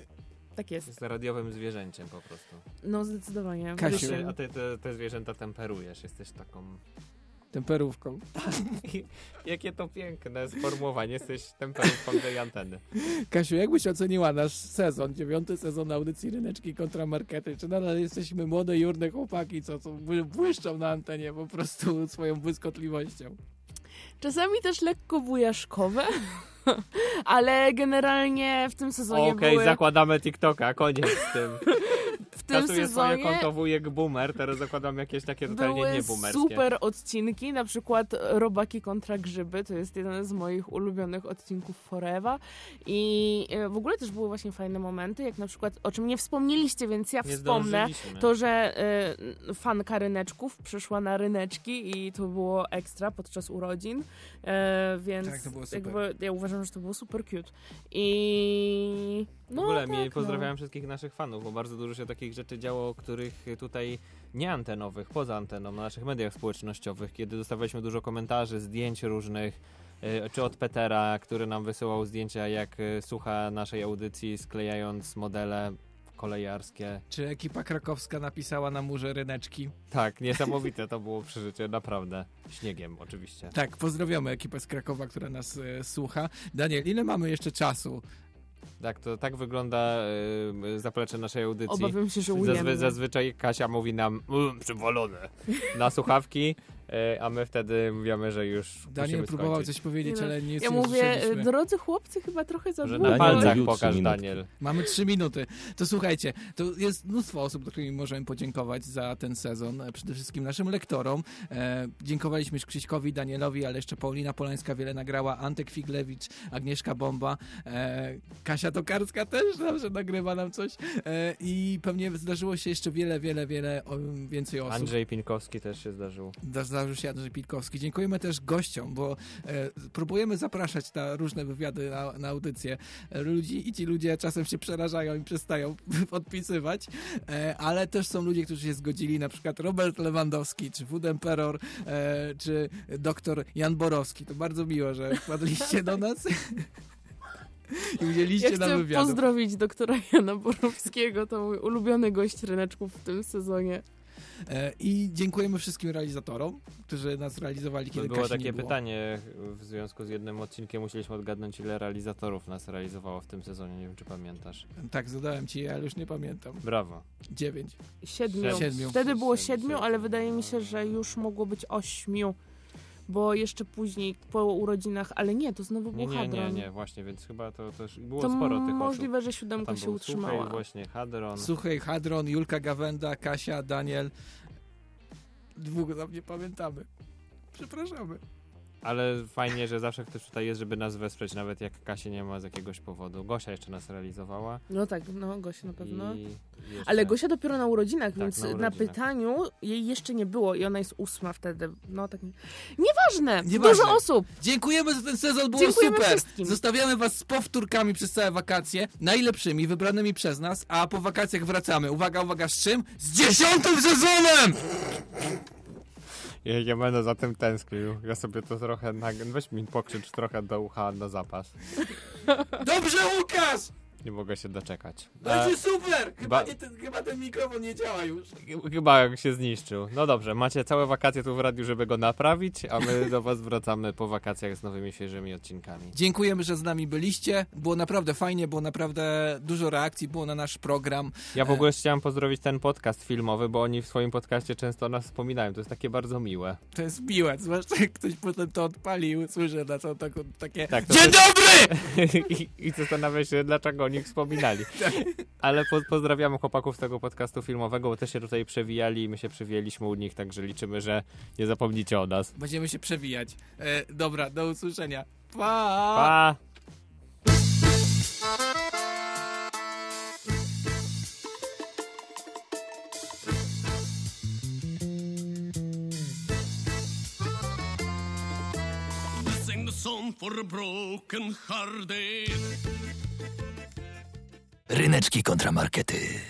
tak jest. Jest radiowym zwierzęciem po prostu. No zdecydowanie. Kasiu. A ty te, te zwierzęta temperujesz, jesteś taką... Temperówką. Jakie to piękne sformułowanie, jesteś temperówką tej anteny. Kasiu, jak byś oceniła nasz sezon, dziewiąty sezon audycji Ryneczki kontra Markety? Czy nadal jesteśmy młode, jurne chłopaki, co, co bły- błyszczą na antenie po prostu swoją błyskotliwością? Czasami też lekko wujaszkowe, ale generalnie w tym sezonie Okej, były... zakładamy TikToka, koniec z tym. W tym Kasuję swoje sezonie konto wujek boomer, teraz zakładam jakieś takie totalnie Były nie boomerskie. super odcinki, na przykład Robaki kontra Grzyby, to jest jeden z moich ulubionych odcinków Forever i e, w ogóle też były właśnie fajne momenty, jak na przykład, o czym nie wspomnieliście, więc ja Nie wspomnę, to, że e, fanka ryneczków przyszła na ryneczki i to było ekstra podczas urodzin, e, więc Tak, to było super. jakby ja uważam, że to było super cute i W no ogóle tak, mi no. pozdrawiam wszystkich naszych fanów, bo bardzo dużo się takich rzeczy działo, których tutaj nie antenowych, poza anteną, na naszych mediach społecznościowych, kiedy dostawaliśmy dużo komentarzy, zdjęć różnych, y, czy od Petera, który nam wysyłał zdjęcia, jak y, słucha naszej audycji, sklejając modele kolejarskie. Czy ekipa krakowska napisała na murze Ryneczki? Tak, niesamowite to było przeżycie, naprawdę. Śniegiem oczywiście. Tak, pozdrawiamy ekipę z Krakowa, która nas e, słucha. Daniel, ile mamy jeszcze czasu? Tak, to tak wygląda y, zaplecze naszej audycji. Obawiam się, że ujemne. zazwyczaj Kasia mówi nam mmm, przywalone na słuchawki, y, a my wtedy mówimy, że już Daniel próbował skończyć. coś powiedzieć, Nie no, ale nic Ja mówię, drodzy chłopcy, chyba trochę za Że długo. na palcach pokaż. Daniel. Mamy trzy minuty. To słuchajcie, to jest mnóstwo osób, do których możemy podziękować za ten sezon. E, Przede wszystkim naszym lektorom. E, dziękowaliśmy już Krzyśkowi, Danielowi, ale jeszcze Paulina Polańska wiele nagrała, Antek Figlewicz, Agnieszka Bomba, e, Kasia Tokarska też zawsze nagrywa nam coś e, i pewnie zdarzyło się jeszcze wiele, wiele, wiele o, więcej osób. Andrzej Pinkowski też się zdarzył. Da- Zdarzył się Andrzej Pitkowski. Dziękujemy też gościom, bo e, próbujemy zapraszać na różne wywiady, na, na audycje ludzi i ci ludzie czasem się przerażają i przestają podpisywać, e, ale też są ludzie, którzy się zgodzili, na przykład Robert Lewandowski, czy Food Emperor, e, czy doktor Jan Borowski. To bardzo miło, że wpadliście do nas. I udzieliście Ja nam chcę wywiadu. pozdrowić doktora Jana Borowskiego, to mój ulubiony gość ryneczków w tym sezonie. E, I dziękujemy wszystkim realizatorom, którzy nas realizowali, kiedy było Kasi takie nie było. pytanie w związku z jednym odcinkiem, musieliśmy odgadnąć ile realizatorów nas realizowało w tym sezonie, nie wiem czy pamiętasz. Tak, zadałem ci, ale już nie pamiętam. Brawo. Dziewięć. Siedmiu. Siedmiu. Wtedy było siedmiu, ale wydaje mi się, że już mogło być ośmiu. Bo jeszcze później po urodzinach, ale nie, to znowu Nie, był nie, nie, Hadron. nie, właśnie, więc chyba to też było To sporo tych możliwe, osób. że siódemka Tam się był utrzymała. Suchej, właśnie, Hadron. Suchej, Hadron, Julka Gawenda, Kasia, Daniel. Dwóch tam nie pamiętamy. Przepraszamy. Ale fajnie, że zawsze ktoś tutaj jest, żeby nas wesprzeć, nawet jak Kasie nie ma z jakiegoś powodu. Gosia jeszcze nas realizowała. No tak, no Gosia na pewno. Ale Gosia dopiero na urodzinach, Tak, więc na na, urodzinach. pytaniu jej jeszcze nie było i ona jest ósma wtedy. No tak. Nieważne! Nieważne. Dużo osób! Dziękujemy za ten sezon, było Dziękujemy super. wszystkim. Zostawiamy was z powtórkami przez całe wakacje, najlepszymi, wybranymi przez nas, a po wakacjach wracamy. Uwaga, uwaga, z czym? Z dziesiątym sezonem! Ja, ja będę za tym tęsknił. Ja sobie to trochę... Nag... Weź mi pokrzycz trochę do ucha na zapas. Dobrze, Łukasz! Nie mogę się doczekać. Będzie E, super! Chyba, ba- nie, ten, chyba ten mikrofon nie działa już. Chyba jak się zniszczył. No dobrze, macie całe wakacje tu w radiu, żeby go naprawić, a my do was wracamy po wakacjach z nowymi, świeżymi odcinkami. Dziękujemy, że z nami byliście. Było naprawdę fajnie, było naprawdę dużo reakcji, było na nasz program. Ja w ogóle chciałem pozdrowić ten podcast filmowy, bo oni w swoim podcaście często o nas wspominają. To jest takie bardzo miłe. To jest miłe, zwłaszcza jak ktoś potem to odpalił, słyszę na co taką, takie Tak, to Dzień też- dobry! I, I zastanawia się, dlaczego o nich wspominali. Ale po, pozdrawiamy chłopaków z tego podcastu filmowego, bo też się tutaj przewijali i my się przewijaliśmy u nich, także liczymy, że nie zapomnicie o nas. Będziemy się przewijać. E, dobra, do usłyszenia. Pa! Pa! Song for the broken hearted. Ryneczki kontramarkety.